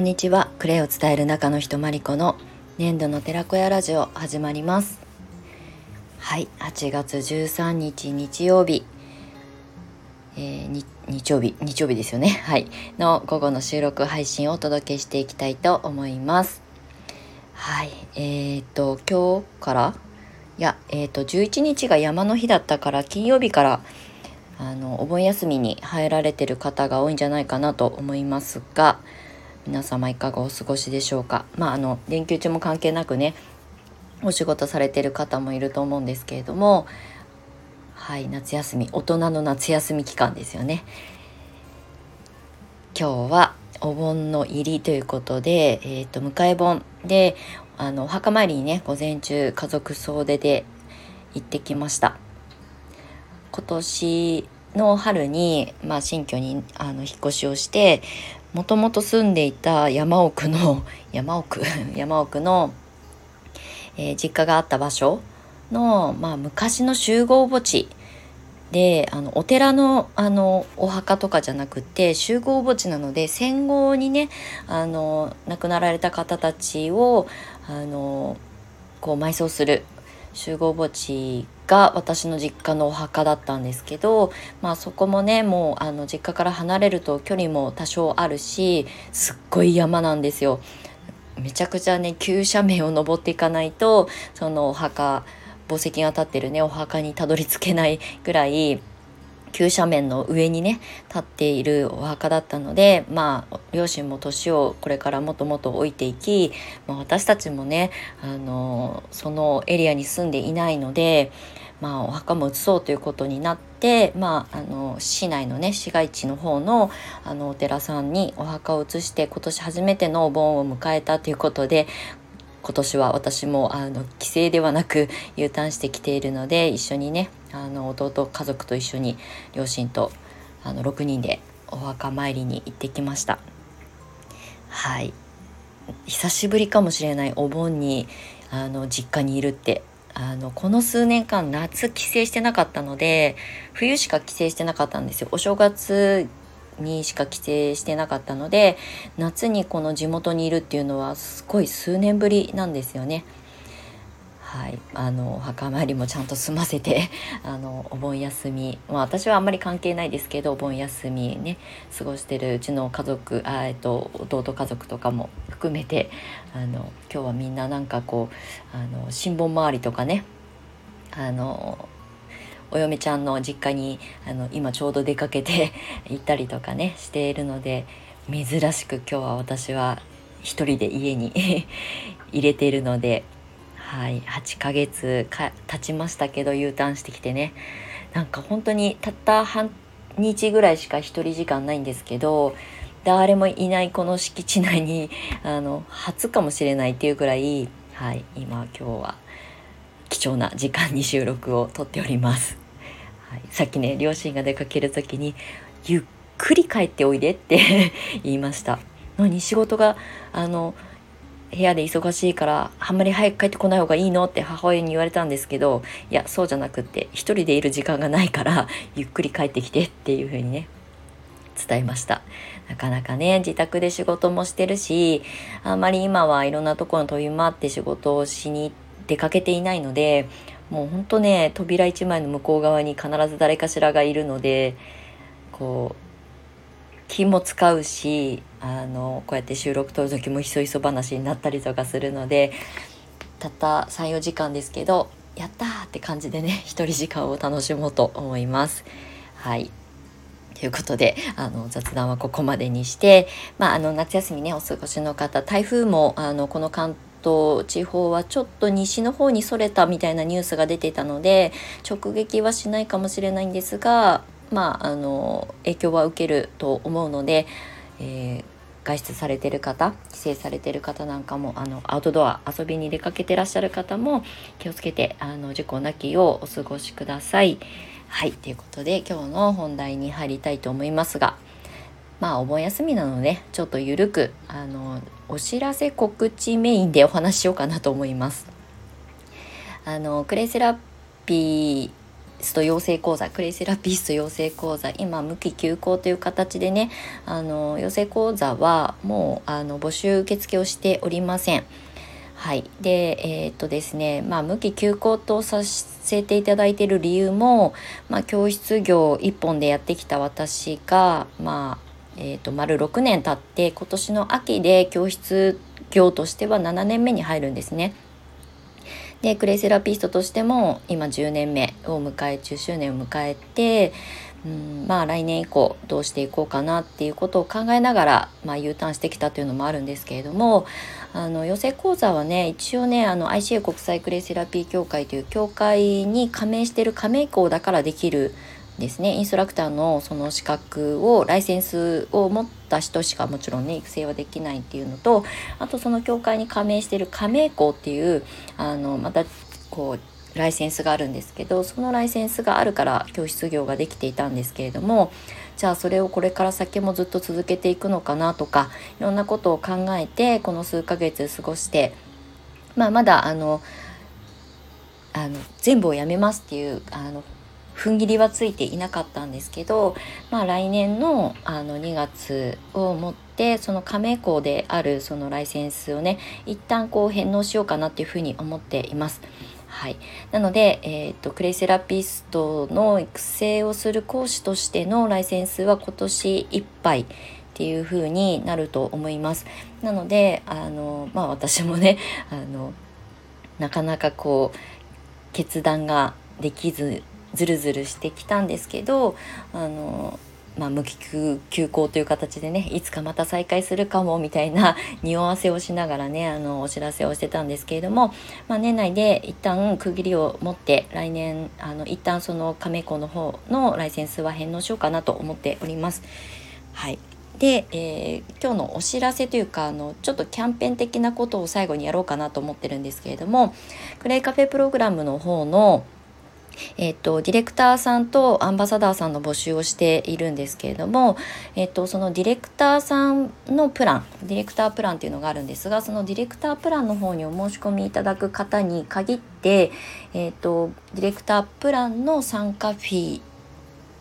んにちは。クレイを伝える中の人まりこの年度の寺子屋ラジオ始まります。はい。8月13日日曜日、えー、日曜日。日曜日ですよね。はい。の午後の収録配信をお届けしていきたいと思います。はい。えー、っと今日からいやえー、っと11日が山の日だったから金曜日からあのお盆休みに入られてる方が多いんじゃないかなと思いますが皆様いかがお過ごしでしょうか？まああの連休中も関係なくねお仕事されてる方もいると思うんですけれどもはい夏休み大人の夏休み期間ですよね。今日はお盆の入りということで、えーと、迎え盆であのお墓参りにね午前中家族総出で行ってきました。今年の春に、まあ、新居にあの引っ越しをしてもともと住んでいた山奥の 山奥？山奥の、えー、実家があった場所の、まあ、昔の集合墓地であのお寺のあのお墓とかじゃなくて集合墓地なので戦後にねあの亡くなられた方たちをあのこう埋葬する集合墓地が私の実家のお墓だったんですけど、まあ、そこもねもうあの実家から離れると距離も多少あるしすっごい山なんですよ。めちゃくちゃね急斜面を登っていかないとそのお墓墓石が立ってるねお墓にたどり着けないぐらい急斜面の上にね立っているお墓だったのでまあ両親も年をこれからもともと置いていき、まあ、私たちもねあのそのエリアに住んでいないので、まあ、お墓も移そうということになって、まあ、あの市内のね市街地の方のあのお寺さんにお墓を移して今年初めてのお盆を迎えたということで今年は私もあの帰省ではなく U ターンしてきているので一緒にねあの弟家族と一緒に両親とあの6人でお墓参りに行ってきました。はい。久しぶりかもしれないお盆にあの実家にいるってあのこの数年間夏帰省してなかったので冬しか帰省してなかったんですよお正月にしか帰省してなかったので夏にこの地元にいるっていうのはすごい数年ぶりなんですよね。はい、あの墓参りもちゃんと済ませて あのお盆休み、まあ、私はあんまり関係ないですけどお盆休みね過ごしてるうちの家族あ、えっと、弟家族とかも含めてあの今日はみんななんかこうあの新盆周りとかねあのお嫁ちゃんの実家にあの今ちょうど出かけて 行ったりとかねしているので珍しく今日は私は一人で家に 入れているので、はい、8ヶ月か経ちましたけど U ターンしてきてねなんか本当にたった半日ぐらいしか一人時間ないんですけど誰もいないこの敷地内に あの初かもしれないっていうぐらい、はい、今今日は貴重な時間に収録をとっております。はい、さっきね両親が出かける時に「ゆっくり帰っておいで」って 言いました。何？仕事があの部屋で忙しいからあんまり早く帰ってこない方がいいの？って母親に言われたんですけどいやそうじゃなくって一人でいる時間がないから ゆっくり帰ってきてっていう風にね伝えました。なかなかね自宅で仕事もしてるしあんまり今はいろんなところに飛び回って仕事をしに出かけていないのでもうほんとね扉一枚の向こう側に必ず誰かしらがいるのでこう気も使うしあのこうやって収録撮る時もひそひそ話になったりとかするのでたった34時間ですけどやったーって感じでね 一人時間を楽しもうと思います。はいということであの雑談はここまでにして、まあ、あの夏休みねお過ごしの方台風もあのこの関東地方はちょっと西の方にそれたみたいなニュースが出ていたので直撃はしないかもしれないんですがまああの影響は受けると思うので、えー、外出されてる方帰省されてる方なんかもあのアウトドア遊びに出かけてらっしゃる方も気をつけてあの事故なきようお過ごしください。はいということで今日の本題に入りたいと思いますが。まあお盆休みなのでちょっとゆるくあのお知らせ告知メインでお話ししようかなと思います。あのクレイセラピースト養成講座クレイセラピスト養成講座今無期休校という形でねあの養成講座はもうあの募集受付をしておりません。はい、でえー、っとですねまあ無期休校とさせていただいている理由も、まあ、教室業一本でやってきた私がまあえーと、丸6年経って今年の秋で教室業としては7年目に入るんですね。でクレイセラピストとしても今10年目を迎え10周年を迎えてうんまあ来年以降どうしていこうかなっていうことを考えながら、まあ、U ターンしてきたというのもあるんですけれどもあの養成講座はね一応ねあの ICA 国際クレイセラピー協会という協会に加盟してる加盟校だからできるですね。インストラクターのその資格をライセンスを持った人しかもちろんね育成はできないっていうのとあとその協会に加盟してる加盟校っていうあのまたこうライセンスがあるんですけどそのライセンスがあるから教室業ができていたんですけれどもじゃあそれをこれから先もずっと続けていくのかなとかいろんなことを考えてこの数ヶ月過ごしてまあまだあのあの全部をやめますっていうあの踏ん切りはついていなかったんですけど、まあ、来年のあの2月をもってその加盟校であるそのライセンスをね一旦こう返納しようかなっていうふうに思っています。はい、なので、えーと、クレイセラピストの育成をする講師としてのライセンスは今年いっぱいっていう風になると思います。なのであの、まあ、私もねあのなかなかこう決断ができずずるずるしてきたんですけどあのまあ、無期休校という形でねいつかまた再開するかもみたいな匂わせをしながらねあのお知らせをしてたんですけれども、まあ、年内で一旦区切りを持って来年あの一旦その加盟校の方のライセンスは返納しようかなと思っております。はいで、えー、今日のお知らせというかあのちょっとキャンペーン的なことを最後にやろうかなと思ってるんですけれどもクレイカフェプログラムの方のえっ、と、ディレクターさんとアンバサダーさんの募集をしているんですけれども、えっ、と、そのディレクターさんのプラン、ディレクタープランっていうのがあるんですが、そのディレクタープランの方にお申し込みいただく方に限って、えっ、と、ディレクタープランの参加フィ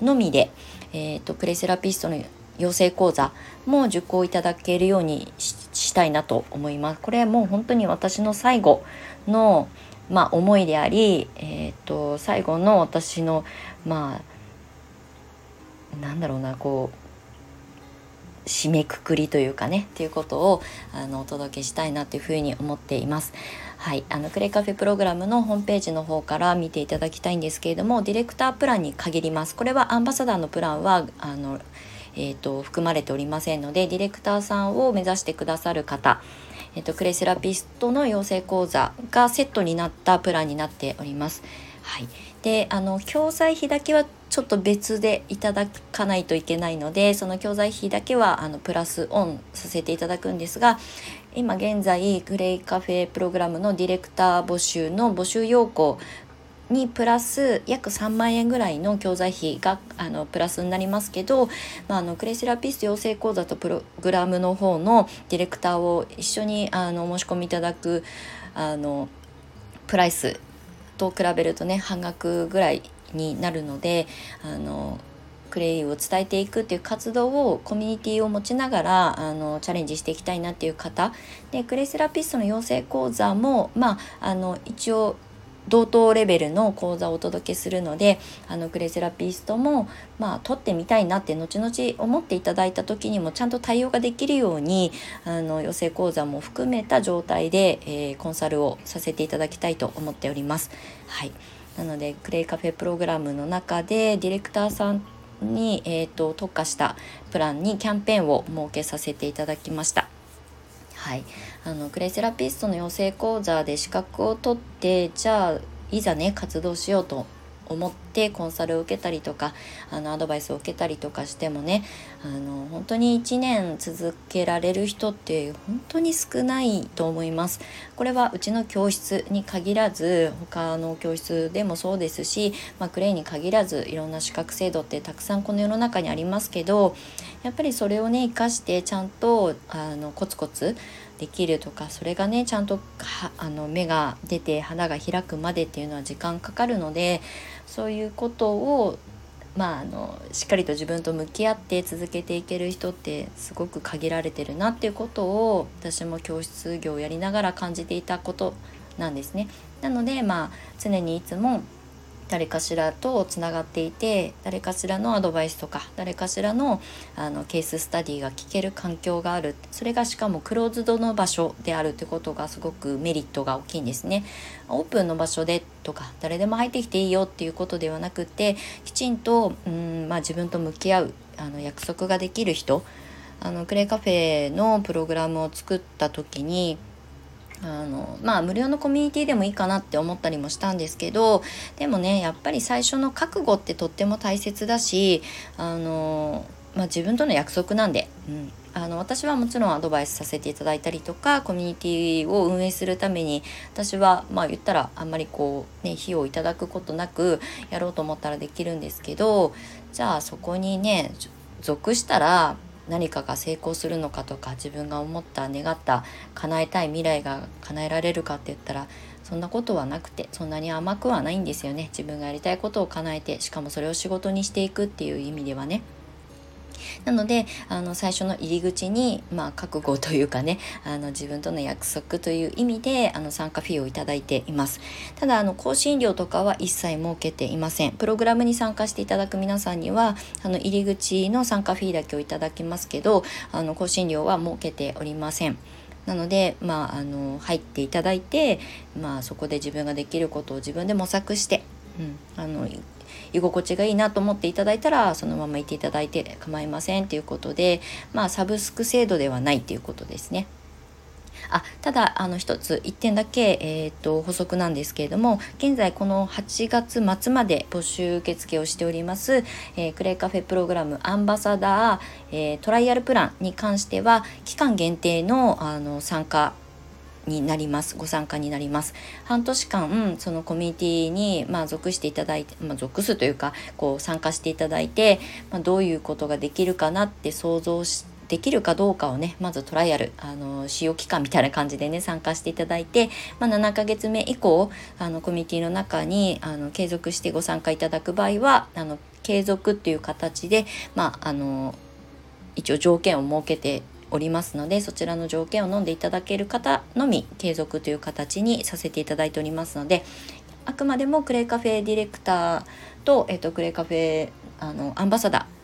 ーのみで、えっ、と、クレセラピストの養成講座も受講いただけるようにしたいなと思います。これもう本当に私の最後の、まあ、思いであり、えーと、最後の私のまあなんだろうなこう締めくくりというかねっていうことをあのお届けしたいなというふうに思っています。はい、あのクレイカフェプログラムのホームページの方から見ていただきたいんですけれどもディレクタープランに限ります。これはアンバサダーのプランはあの、えーと含まれておりませんのでディレクターさんを目指してくださる方えっと、クレイセラピストの養成講座がセットになったプランになっております。はい、であの教材費だけはちょっと別でいただかないといけないのでその教材費だけはあのプラスオンさせていただくんですが今現在グレイカフェプログラムのディレクター募集の募集要項にプラス約3万円ぐらいの教材費があのプラスになりますけど、まあ、あのクレイセラピスト養成講座とプログラムの方のディレクターを一緒にあの申し込みいただくあのプライスと比べるとね半額ぐらいになるのであのクレイを伝えていくっていう活動をコミュニティを持ちながらあのチャレンジしていきたいなっていう方。でクレイセラピストの養成講座もまああの一応同等レベルの講座をお届けするのであのクレイセラピストもまあ取ってみたいなって後々思っていただいた時にもちゃんと対応ができるようにあの養成講座も含めた状態で、えー、コンサルをさせていただきたいと思っております。はいなのでクレイカフェプログラムの中でディレクターさんに、えーと特化したプランにキャンペーンを設けさせていただきました。はい、あのクレイセラピストの養成講座で資格を取ってじゃあいざね活動しようと思ってコンサルを受けたりとかあのアドバイスを受けたりとかしてもねあの本当に1年続けられる人って本当に少ないと思います。これはうちの教室に限らず他の教室でもそうですし、まあ、クレイに限らずいろんな資格制度ってたくさんこの世の中にありますけどやっぱりそれをね生かしてちゃんとあのコツコツできるとかそれがねちゃんとあの芽が出て花が開くまでっていうのは時間かかるのでそういうことをまあ、あのしっかりと自分と向き合って続けていける人ってすごく限られてるなっていうことを私も教室業をやりながら感じていたことなんですね。なのでまあ常にいつも誰かしらとつながっていて誰かしらのアドバイスとか誰かしらのあのケーススタディが聞ける環境があるそれがしかもクローズドの場所であるってことがすごくメリットが大きいんですね。オープンの場所でとか誰でも入ってきていいよっていうことではなくてきちんとうん、まあ、自分と向き合うあの約束ができる人あのクレイカフェのプログラムを作った時にあのまあ無料のコミュニティでもいいかなって思ったりもしたんですけどでもねやっぱり最初の覚悟ってとっても大切だしあの、まあ、自分との約束なんで、うん、あの私はもちろんアドバイスさせていただいたりとかコミュニティを運営するために私はまあ言ったらあんまりこうね費用をいただくことなくやろうと思ったらできるんですけどじゃあそこにね属したら何かが成功するのかとか自分が思った願った叶えたい未来が叶えられるかって言ったらそんなことはなくてそんなに甘くはないんですよね自分がやりたいことを叶えてしかもそれを仕事にしていくっていう意味ではね。なのであの最初の入り口に、まあ、覚悟というかねあの自分との約束という意味であの参加フィーをいただいています。ただあの更新料とかは一切設けていません。プログラムに参加していただく皆さんにはあの入り口の参加フィーだけをいただきますけどあの更新料は設けておりません。なので、まあ、あの入っていただいて、まあ、そこで自分ができることを自分で模索して、うん、あの居心地がいいなと思っていただいたらそのままいていただいて構いませんということでまあサブスク制度ではないということですね。あただあの一つ1点だけ、えーと、補足なんですけれども現在この8月末まで募集受付をしております、えー、クレイカフェプログラムアンバサダー、えー、トライアルプランに関しては期間限定のあの参加になりますご参加になります。半年間そのコミュニティにまあ属していただいて、まあ、属すというかこう参加していただいて、まあ、どういうことができるかなって想像しできるかどうかをねまずトライアルあの使用期間みたいな感じでね参加していただいて、まあ、7ヶ月目以降あのコミュニティの中にあの継続してご参加いただく場合はあの継続っていう形で、まあ、あの一応条件を設けておりますのでそちらの条件を飲んでいただける方のみ継続という形にさせていただいておりますのであくまでもクレイカフェディレクターと,、えっと、クレイカフェあのアンバサダー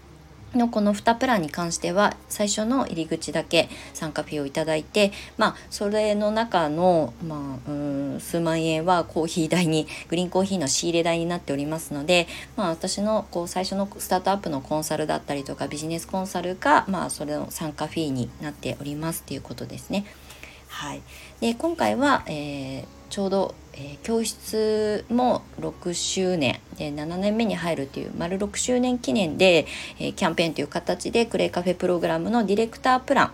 のこの2プランに関しては最初の入り口だけ参加費をいただいてまあそれの中の、まあ、うん数万円はコーヒー代にグリーンコーヒーの仕入れ代になっておりますので、まあ、私のこう最初のスタートアップのコンサルだったりとかビジネスコンサルが、まあ、それの参加フィーになっておりますっていうことですね。はい、で今回は、えー、ちょうどえー、教室も6周年で7年目に入るという丸6周年記念で、えー、キャンペーンという形でクレイカフェプログラムのディレクタープラ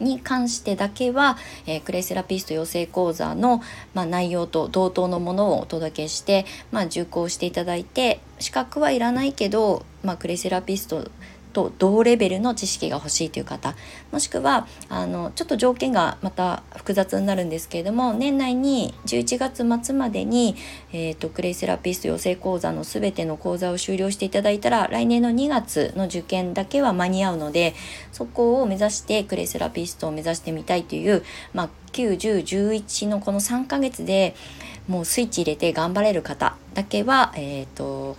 ンに関してだけは、えー、クレイセラピスト養成講座の、まあ、内容と同等のものをお届けして、まあ、受講していただいて資格はいらないけど、まあ、クレイセラピストと同レベルの知識が欲しいという方もしくはあのちょっと条件がまた複雑になるんですけれども年内に11月末までに、えーと、クレイセラピスト養成講座の全ての講座を終了していただいたら来年の2月の受験だけは間に合うのでそこを目指してクレイセラピストを目指してみたいという、まあ、91011のこの3ヶ月でもうスイッチ入れて頑張れる方だけはえっ、ー、と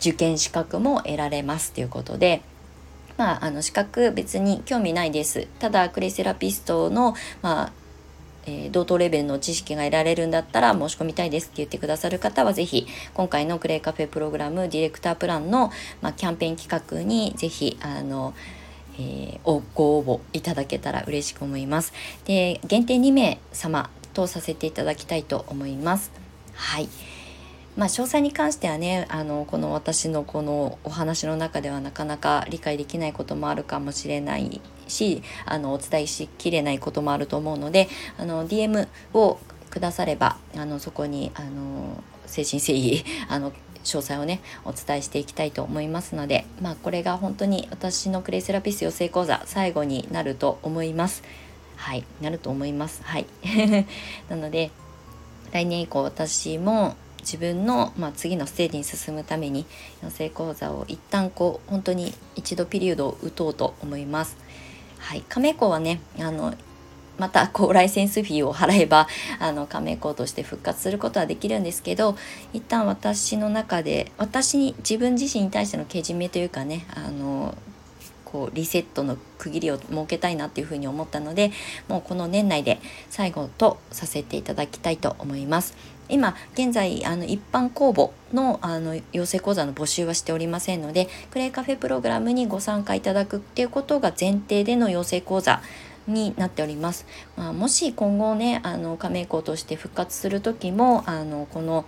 受験資格も得られますということでまあ、あの資格別に興味ないです。ただクレセラピストの、まあえー、同等レベルの知識が得られるんだったら申し込みたいですって言ってくださる方は是非今回のクレイカフェプログラムディレクタープランの、まあ、キャンペーン企画に是非あの、えー、ご応募いただけたら嬉しく思います。で限定2名様とさせていただきたいと思います。はい。まあ、詳細に関してはねあのこの私のこのお話の中ではなかなか理解できないこともあるかもしれないしあのお伝えしきれないこともあると思うのであの DM をくださればあのそこにあの誠心誠意 あの詳細をねお伝えしていきたいと思いますのでまあこれが本当に私のクレイセラピス養成講座最後になると思います。はいなると思います。はい。なので来年以降私も自分の、まあ、次のステージに進むために養成講座を一旦こう本当に一度ピリオドを打とうと思います。はい、亀子はねあのまたこうライセンスフィーを払えばあの加盟校として復活することはできるんですけど一旦私の中で私に自分自身に対してのけじめというかねあのこうリセットの区切りを設けたいなっていうふうに思ったのでもうこの年内で最後とさせていただきたいと思います。今現在あの一般公募のあの養成講座の募集はしておりませんのでクレイカフェプログラムにご参加いただくっていうことが前提での養成講座になっております。まあ、もし今後ねあの加盟校として復活する時もあのこの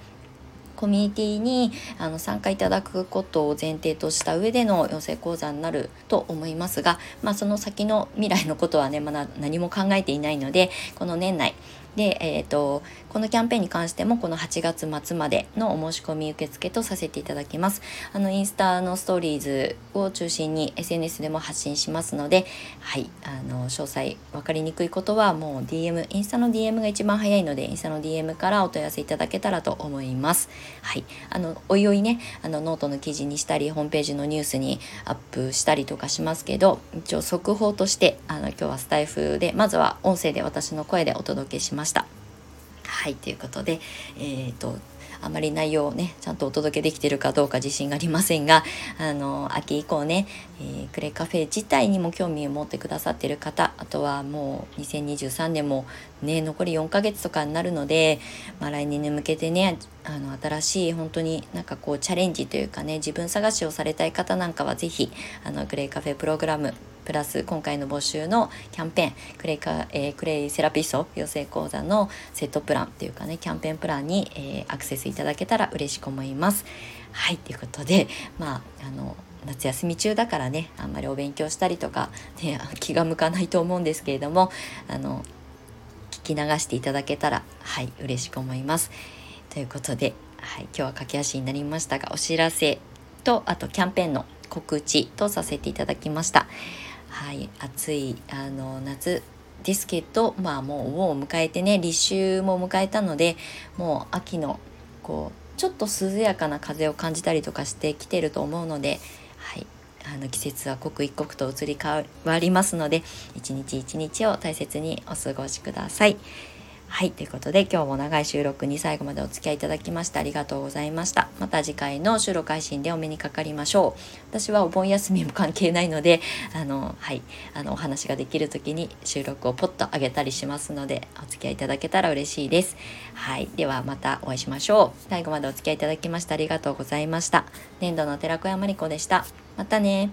コミュニティにあの参加いただくことを前提とした上での養成講座になると思いますが、まあ、その先の未来のことはねまだ何も考えていないのでこの年内で、えーと、このキャンペーンに関してもこの8月末までのお申し込み受付とさせていただきます。あのインスタのストーリーズを中心に SNS でも発信しますので、はい、あの詳細分かりにくいことはもう DM、インスタの DM が一番早いので、インスタの DM からお問い合わせいただけたらと思います。はい、あのおいおいね、あのノートの記事にしたり、ホームページのニュースにアップしたりとかしますけど、一応速報としてあの今日はスタエフでまずは音声で私の声でお届けしますました。はいということでえっ、ー、とあまり内容をねちゃんとお届けできてるかどうか自信がありませんがあの秋以降ね、えー、クレカフェ自体にも興味を持ってくださってる方あとはもう2023年もね残り4ヶ月とかになるので、まあ、来年に向けてねあの新しい本当になんかこうチャレンジというかね自分探しをされたい方なんかは是非あのクレイカフェプログラムプラス今回の募集のキャンペーンクレイカ、えー、クレイセラピスト養成講座のセットプランっていうかねキャンペーンプランに、えー、アクセスいただけたら嬉しく思います。はいということでまああの夏休み中だからねあんまりお勉強したりとか、ね、気が向かないと思うんですけれどもあの聞き流していただけたらはい嬉しく思います。ということで、はい、今日は駆け足になりましたがお知らせとあとキャンペーンの告知とさせていただきました。はい暑いあの夏ですけどまあもうを迎えてね立秋も迎えたのでもう秋のこうちょっと涼やかな風を感じたりとかしてきてると思うので、はい、あの季節は刻一刻と移り変わりますので一日一日を大切にお過ごしください。はい、ということで今日も長い収録に最後までお付き合いいただきましてありがとうございました。また次回の収録配信でお目にかかりましょう。私はお盆休みも関係ないので、あの、はい、あの、お話ができる時に収録をポッと上げたりしますので、お付き合いいただけたら嬉しいです。はい、ではまたお会いしましょう。最後までお付き合いいただきましてありがとうございました。年度の寺子屋まりこでした。またね